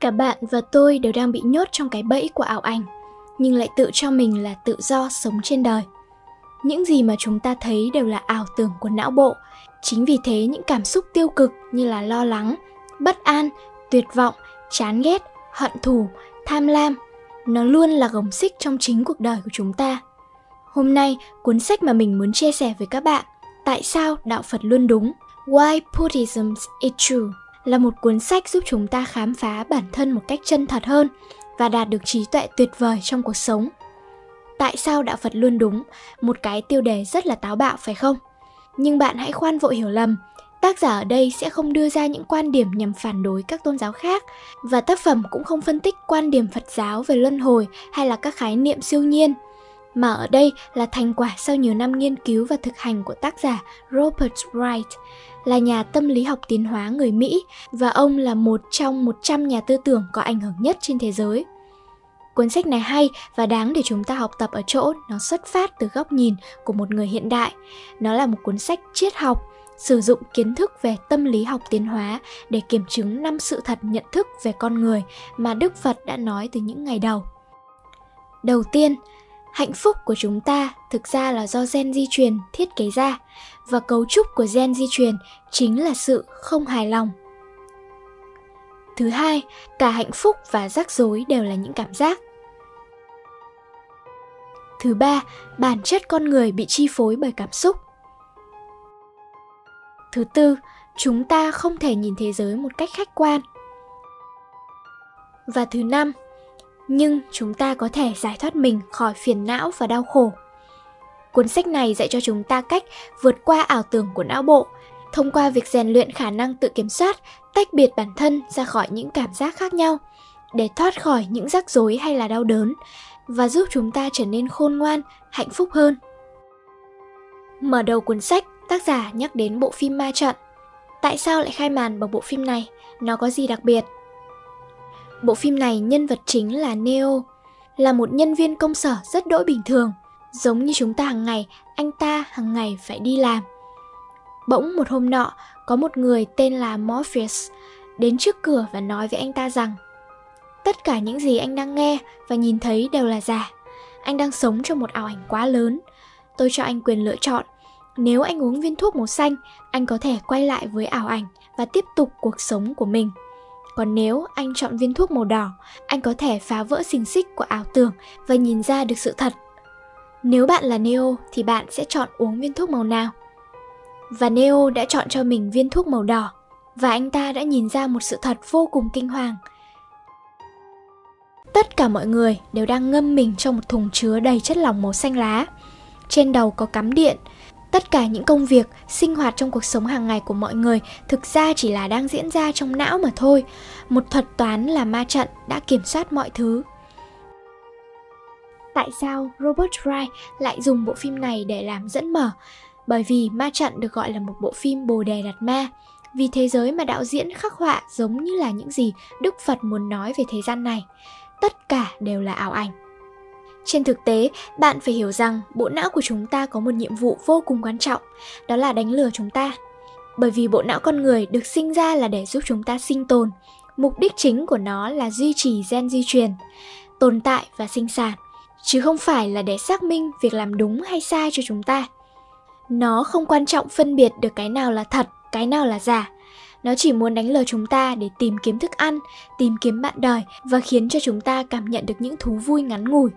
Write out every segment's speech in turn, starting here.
Cả bạn và tôi đều đang bị nhốt trong cái bẫy của ảo ảnh, nhưng lại tự cho mình là tự do sống trên đời. Những gì mà chúng ta thấy đều là ảo tưởng của não bộ. Chính vì thế những cảm xúc tiêu cực như là lo lắng, bất an, tuyệt vọng, chán ghét, hận thù, tham lam, nó luôn là gồng xích trong chính cuộc đời của chúng ta. Hôm nay, cuốn sách mà mình muốn chia sẻ với các bạn, Tại sao đạo Phật luôn đúng? Why Buddhism is true là một cuốn sách giúp chúng ta khám phá bản thân một cách chân thật hơn và đạt được trí tuệ tuyệt vời trong cuộc sống. Tại sao đạo Phật luôn đúng? Một cái tiêu đề rất là táo bạo phải không? Nhưng bạn hãy khoan vội hiểu lầm, tác giả ở đây sẽ không đưa ra những quan điểm nhằm phản đối các tôn giáo khác và tác phẩm cũng không phân tích quan điểm Phật giáo về luân hồi hay là các khái niệm siêu nhiên mà ở đây là thành quả sau nhiều năm nghiên cứu và thực hành của tác giả Robert Wright, là nhà tâm lý học tiến hóa người Mỹ và ông là một trong 100 nhà tư tưởng có ảnh hưởng nhất trên thế giới. Cuốn sách này hay và đáng để chúng ta học tập ở chỗ nó xuất phát từ góc nhìn của một người hiện đại. Nó là một cuốn sách triết học, sử dụng kiến thức về tâm lý học tiến hóa để kiểm chứng năm sự thật nhận thức về con người mà Đức Phật đã nói từ những ngày đầu. Đầu tiên, hạnh phúc của chúng ta thực ra là do gen di truyền thiết kế ra, và cấu trúc của gen di truyền chính là sự không hài lòng. Thứ hai, cả hạnh phúc và rắc rối đều là những cảm giác. Thứ ba, bản chất con người bị chi phối bởi cảm xúc. Thứ tư, chúng ta không thể nhìn thế giới một cách khách quan. Và thứ năm nhưng chúng ta có thể giải thoát mình khỏi phiền não và đau khổ. Cuốn sách này dạy cho chúng ta cách vượt qua ảo tưởng của não bộ, thông qua việc rèn luyện khả năng tự kiểm soát, tách biệt bản thân ra khỏi những cảm giác khác nhau, để thoát khỏi những rắc rối hay là đau đớn, và giúp chúng ta trở nên khôn ngoan, hạnh phúc hơn. Mở đầu cuốn sách, tác giả nhắc đến bộ phim Ma Trận. Tại sao lại khai màn bằng bộ phim này? Nó có gì đặc biệt? Bộ phim này nhân vật chính là Neo, là một nhân viên công sở rất đỗi bình thường, giống như chúng ta hàng ngày, anh ta hàng ngày phải đi làm. Bỗng một hôm nọ, có một người tên là Morpheus đến trước cửa và nói với anh ta rằng Tất cả những gì anh đang nghe và nhìn thấy đều là giả. Anh đang sống trong một ảo ảnh quá lớn. Tôi cho anh quyền lựa chọn. Nếu anh uống viên thuốc màu xanh, anh có thể quay lại với ảo ảnh và tiếp tục cuộc sống của mình. Còn nếu anh chọn viên thuốc màu đỏ, anh có thể phá vỡ xiềng xích của ảo tưởng và nhìn ra được sự thật. Nếu bạn là Neo thì bạn sẽ chọn uống viên thuốc màu nào? Và Neo đã chọn cho mình viên thuốc màu đỏ và anh ta đã nhìn ra một sự thật vô cùng kinh hoàng. Tất cả mọi người đều đang ngâm mình trong một thùng chứa đầy chất lỏng màu xanh lá. Trên đầu có cắm điện, tất cả những công việc, sinh hoạt trong cuộc sống hàng ngày của mọi người thực ra chỉ là đang diễn ra trong não mà thôi. Một thuật toán là ma trận đã kiểm soát mọi thứ. Tại sao robert wright lại dùng bộ phim này để làm dẫn mở? Bởi vì ma trận được gọi là một bộ phim bồ đề đặt ma. Vì thế giới mà đạo diễn khắc họa giống như là những gì đức phật muốn nói về thế gian này. Tất cả đều là ảo ảnh trên thực tế, bạn phải hiểu rằng bộ não của chúng ta có một nhiệm vụ vô cùng quan trọng, đó là đánh lừa chúng ta. Bởi vì bộ não con người được sinh ra là để giúp chúng ta sinh tồn. Mục đích chính của nó là duy trì gen di truyền, tồn tại và sinh sản, chứ không phải là để xác minh việc làm đúng hay sai cho chúng ta. Nó không quan trọng phân biệt được cái nào là thật, cái nào là giả. Nó chỉ muốn đánh lừa chúng ta để tìm kiếm thức ăn, tìm kiếm bạn đời và khiến cho chúng ta cảm nhận được những thú vui ngắn ngủi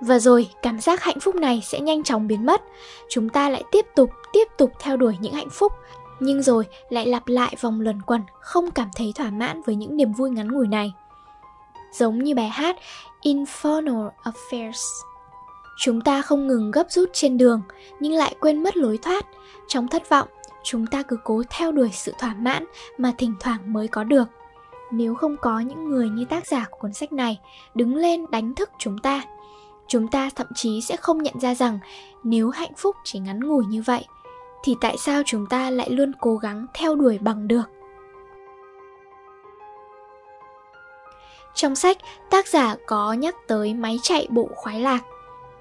và rồi, cảm giác hạnh phúc này sẽ nhanh chóng biến mất. Chúng ta lại tiếp tục tiếp tục theo đuổi những hạnh phúc. Nhưng rồi, lại lặp lại vòng luẩn quẩn, không cảm thấy thỏa mãn với những niềm vui ngắn ngủi này. Giống như bài hát infernal affairs. Chúng ta không ngừng gấp rút trên đường, nhưng lại quên mất lối thoát. Trong thất vọng, chúng ta cứ cố theo đuổi sự thỏa mãn mà thỉnh thoảng mới có được. Nếu không có những người như tác giả của cuốn sách này đứng lên đánh thức chúng ta chúng ta thậm chí sẽ không nhận ra rằng nếu hạnh phúc chỉ ngắn ngủi như vậy, thì tại sao chúng ta lại luôn cố gắng theo đuổi bằng được? Trong sách, tác giả có nhắc tới máy chạy bộ khoái lạc.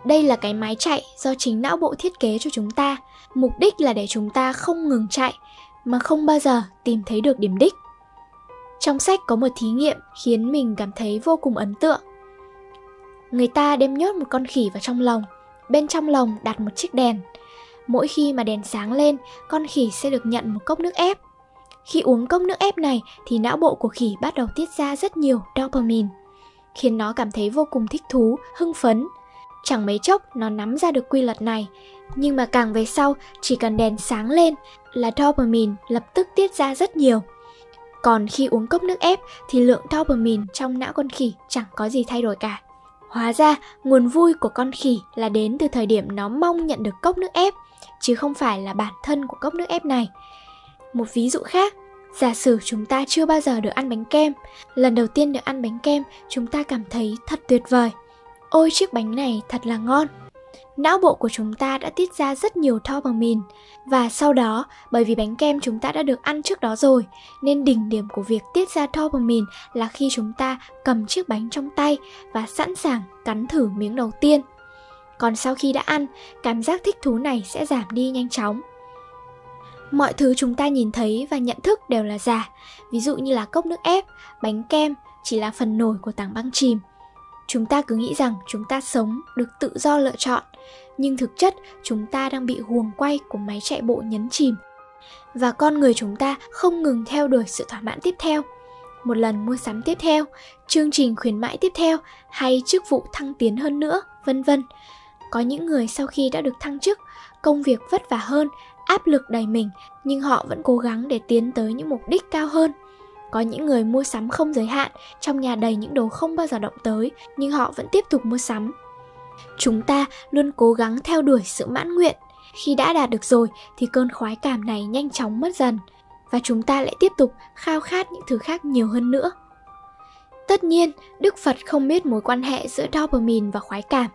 Đây là cái máy chạy do chính não bộ thiết kế cho chúng ta. Mục đích là để chúng ta không ngừng chạy, mà không bao giờ tìm thấy được điểm đích. Trong sách có một thí nghiệm khiến mình cảm thấy vô cùng ấn tượng. Người ta đem nhốt một con khỉ vào trong lồng, bên trong lồng đặt một chiếc đèn. Mỗi khi mà đèn sáng lên, con khỉ sẽ được nhận một cốc nước ép. Khi uống cốc nước ép này thì não bộ của khỉ bắt đầu tiết ra rất nhiều dopamine, khiến nó cảm thấy vô cùng thích thú, hưng phấn. Chẳng mấy chốc nó nắm ra được quy luật này, nhưng mà càng về sau chỉ cần đèn sáng lên là dopamine lập tức tiết ra rất nhiều. Còn khi uống cốc nước ép thì lượng dopamine trong não con khỉ chẳng có gì thay đổi cả. Hóa ra, nguồn vui của con khỉ là đến từ thời điểm nó mong nhận được cốc nước ép, chứ không phải là bản thân của cốc nước ép này. Một ví dụ khác, giả sử chúng ta chưa bao giờ được ăn bánh kem, lần đầu tiên được ăn bánh kem, chúng ta cảm thấy thật tuyệt vời. Ôi chiếc bánh này thật là ngon não bộ của chúng ta đã tiết ra rất nhiều thao bằng mìn và sau đó bởi vì bánh kem chúng ta đã được ăn trước đó rồi nên đỉnh điểm của việc tiết ra thao bằng mìn là khi chúng ta cầm chiếc bánh trong tay và sẵn sàng cắn thử miếng đầu tiên. Còn sau khi đã ăn, cảm giác thích thú này sẽ giảm đi nhanh chóng. Mọi thứ chúng ta nhìn thấy và nhận thức đều là giả, ví dụ như là cốc nước ép, bánh kem chỉ là phần nổi của tảng băng chìm chúng ta cứ nghĩ rằng chúng ta sống được tự do lựa chọn, nhưng thực chất chúng ta đang bị huồng quay của máy chạy bộ nhấn chìm. Và con người chúng ta không ngừng theo đuổi sự thỏa mãn tiếp theo. Một lần mua sắm tiếp theo, chương trình khuyến mãi tiếp theo hay chức vụ thăng tiến hơn nữa, vân vân. Có những người sau khi đã được thăng chức, công việc vất vả hơn, áp lực đầy mình, nhưng họ vẫn cố gắng để tiến tới những mục đích cao hơn có những người mua sắm không giới hạn, trong nhà đầy những đồ không bao giờ động tới, nhưng họ vẫn tiếp tục mua sắm. Chúng ta luôn cố gắng theo đuổi sự mãn nguyện. Khi đã đạt được rồi thì cơn khoái cảm này nhanh chóng mất dần và chúng ta lại tiếp tục khao khát những thứ khác nhiều hơn nữa. Tất nhiên, Đức Phật không biết mối quan hệ giữa dopamine và khoái cảm,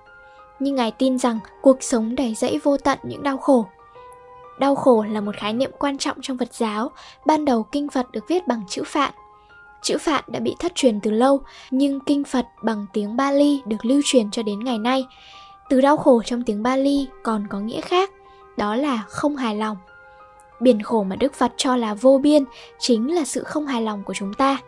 nhưng Ngài tin rằng cuộc sống đầy dẫy vô tận những đau khổ Đau khổ là một khái niệm quan trọng trong Phật giáo, ban đầu kinh Phật được viết bằng chữ Phạn. Chữ Phạn đã bị thất truyền từ lâu, nhưng kinh Phật bằng tiếng Bali được lưu truyền cho đến ngày nay. Từ đau khổ trong tiếng Bali còn có nghĩa khác, đó là không hài lòng. Biển khổ mà Đức Phật cho là vô biên chính là sự không hài lòng của chúng ta.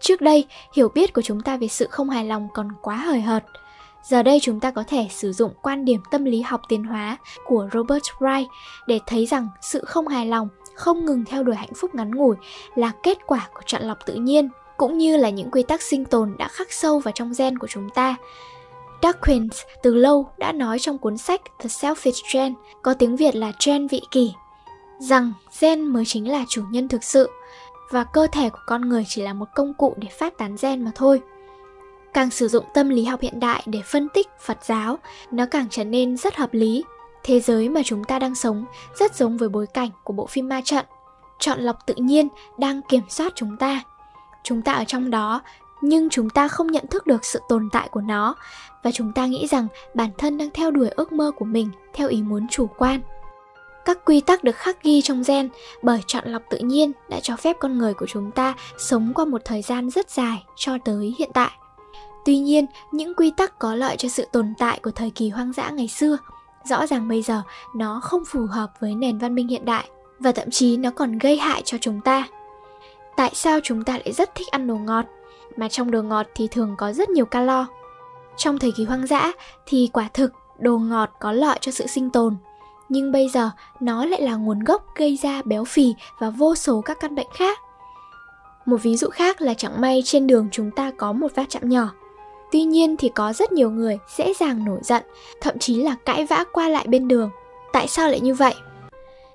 Trước đây, hiểu biết của chúng ta về sự không hài lòng còn quá hời hợt – Giờ đây chúng ta có thể sử dụng quan điểm tâm lý học tiến hóa của Robert Wright để thấy rằng sự không hài lòng, không ngừng theo đuổi hạnh phúc ngắn ngủi là kết quả của chọn lọc tự nhiên, cũng như là những quy tắc sinh tồn đã khắc sâu vào trong gen của chúng ta. Dawkins từ lâu đã nói trong cuốn sách The Selfish Gen, có tiếng Việt là gen vị kỷ, rằng gen mới chính là chủ nhân thực sự và cơ thể của con người chỉ là một công cụ để phát tán gen mà thôi. Càng sử dụng tâm lý học hiện đại để phân tích Phật giáo, nó càng trở nên rất hợp lý. Thế giới mà chúng ta đang sống rất giống với bối cảnh của bộ phim ma trận. Chọn lọc tự nhiên đang kiểm soát chúng ta. Chúng ta ở trong đó, nhưng chúng ta không nhận thức được sự tồn tại của nó và chúng ta nghĩ rằng bản thân đang theo đuổi ước mơ của mình theo ý muốn chủ quan. Các quy tắc được khắc ghi trong gen bởi chọn lọc tự nhiên đã cho phép con người của chúng ta sống qua một thời gian rất dài cho tới hiện tại. Tuy nhiên, những quy tắc có lợi cho sự tồn tại của thời kỳ hoang dã ngày xưa, rõ ràng bây giờ nó không phù hợp với nền văn minh hiện đại và thậm chí nó còn gây hại cho chúng ta. Tại sao chúng ta lại rất thích ăn đồ ngọt, mà trong đồ ngọt thì thường có rất nhiều calo? Trong thời kỳ hoang dã thì quả thực đồ ngọt có lợi cho sự sinh tồn, nhưng bây giờ nó lại là nguồn gốc gây ra béo phì và vô số các căn bệnh khác. Một ví dụ khác là chẳng may trên đường chúng ta có một va chạm nhỏ Tuy nhiên thì có rất nhiều người dễ dàng nổi giận, thậm chí là cãi vã qua lại bên đường. Tại sao lại như vậy?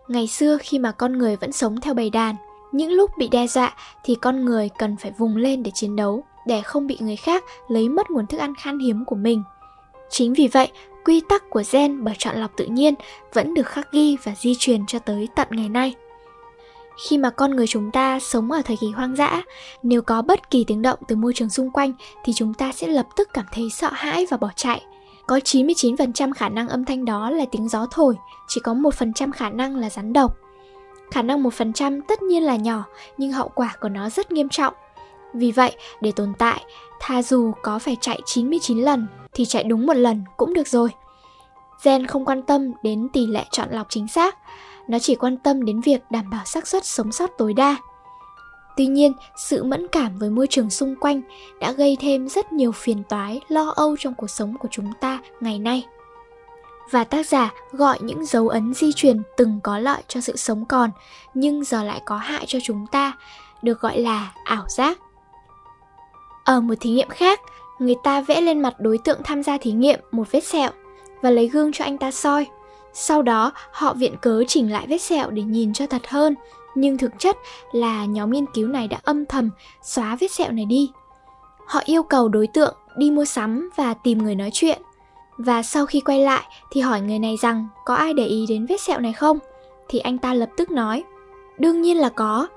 Ngày xưa khi mà con người vẫn sống theo bầy đàn, những lúc bị đe dọa thì con người cần phải vùng lên để chiến đấu, để không bị người khác lấy mất nguồn thức ăn khan hiếm của mình. Chính vì vậy, quy tắc của gen bởi chọn lọc tự nhiên vẫn được khắc ghi và di truyền cho tới tận ngày nay khi mà con người chúng ta sống ở thời kỳ hoang dã nếu có bất kỳ tiếng động từ môi trường xung quanh thì chúng ta sẽ lập tức cảm thấy sợ hãi và bỏ chạy có 99% khả năng âm thanh đó là tiếng gió thổi, chỉ có 1% khả năng là rắn độc. Khả năng 1% tất nhiên là nhỏ, nhưng hậu quả của nó rất nghiêm trọng. Vì vậy, để tồn tại, thà dù có phải chạy 99 lần thì chạy đúng một lần cũng được rồi. Gen không quan tâm đến tỷ lệ chọn lọc chính xác, nó chỉ quan tâm đến việc đảm bảo xác suất sống sót tối đa. Tuy nhiên, sự mẫn cảm với môi trường xung quanh đã gây thêm rất nhiều phiền toái, lo âu trong cuộc sống của chúng ta ngày nay. Và tác giả gọi những dấu ấn di truyền từng có lợi cho sự sống còn, nhưng giờ lại có hại cho chúng ta, được gọi là ảo giác. Ở một thí nghiệm khác, người ta vẽ lên mặt đối tượng tham gia thí nghiệm một vết sẹo và lấy gương cho anh ta soi. Sau đó, họ viện cớ chỉnh lại vết sẹo để nhìn cho thật hơn, nhưng thực chất là nhóm nghiên cứu này đã âm thầm xóa vết sẹo này đi. Họ yêu cầu đối tượng đi mua sắm và tìm người nói chuyện. Và sau khi quay lại thì hỏi người này rằng có ai để ý đến vết sẹo này không? Thì anh ta lập tức nói, đương nhiên là có.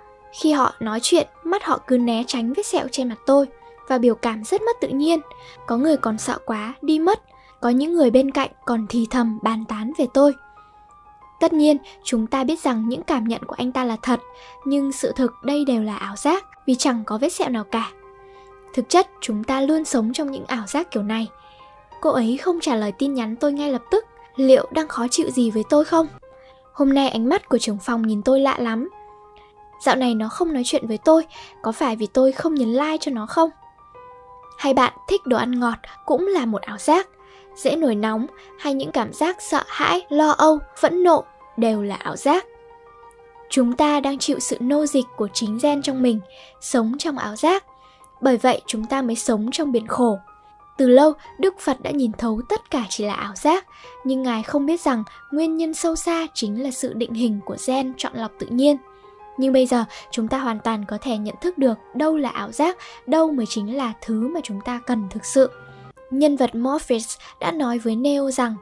Khi họ nói chuyện, mắt họ cứ né tránh vết sẹo trên mặt tôi và biểu cảm rất mất tự nhiên. Có người còn sợ quá, đi mất. Có những người bên cạnh còn thì thầm bàn tán về tôi. Tất nhiên, chúng ta biết rằng những cảm nhận của anh ta là thật, nhưng sự thực đây đều là ảo giác vì chẳng có vết sẹo nào cả. Thực chất, chúng ta luôn sống trong những ảo giác kiểu này. Cô ấy không trả lời tin nhắn tôi ngay lập tức, liệu đang khó chịu gì với tôi không? Hôm nay ánh mắt của trưởng phòng nhìn tôi lạ lắm. Dạo này nó không nói chuyện với tôi, có phải vì tôi không nhấn like cho nó không? Hay bạn thích đồ ăn ngọt cũng là một ảo giác, dễ nổi nóng hay những cảm giác sợ hãi, lo âu, phẫn nộ đều là ảo giác. Chúng ta đang chịu sự nô dịch của chính gen trong mình, sống trong ảo giác. Bởi vậy chúng ta mới sống trong biển khổ. Từ lâu, Đức Phật đã nhìn thấu tất cả chỉ là ảo giác, nhưng Ngài không biết rằng nguyên nhân sâu xa chính là sự định hình của gen chọn lọc tự nhiên. Nhưng bây giờ chúng ta hoàn toàn có thể nhận thức được đâu là ảo giác, đâu mới chính là thứ mà chúng ta cần thực sự. Nhân vật Morpheus đã nói với Neo rằng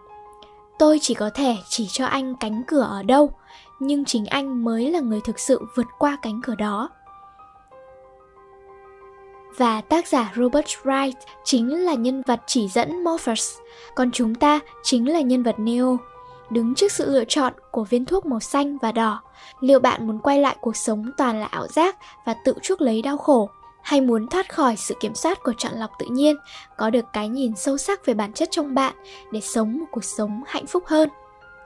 Tôi chỉ có thể chỉ cho anh cánh cửa ở đâu, nhưng chính anh mới là người thực sự vượt qua cánh cửa đó. Và tác giả Robert Wright chính là nhân vật chỉ dẫn Morpheus, còn chúng ta chính là nhân vật Neo. Đứng trước sự lựa chọn của viên thuốc màu xanh và đỏ, liệu bạn muốn quay lại cuộc sống toàn là ảo giác và tự chuốc lấy đau khổ, hay muốn thoát khỏi sự kiểm soát của chọn lọc tự nhiên, có được cái nhìn sâu sắc về bản chất trong bạn để sống một cuộc sống hạnh phúc hơn.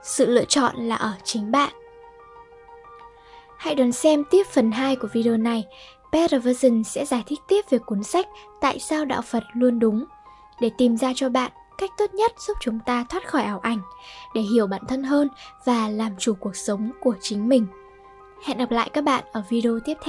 Sự lựa chọn là ở chính bạn. Hãy đón xem tiếp phần 2 của video này. Better Version sẽ giải thích tiếp về cuốn sách Tại sao Đạo Phật luôn đúng để tìm ra cho bạn cách tốt nhất giúp chúng ta thoát khỏi ảo ảnh, để hiểu bản thân hơn và làm chủ cuộc sống của chính mình. Hẹn gặp lại các bạn ở video tiếp theo.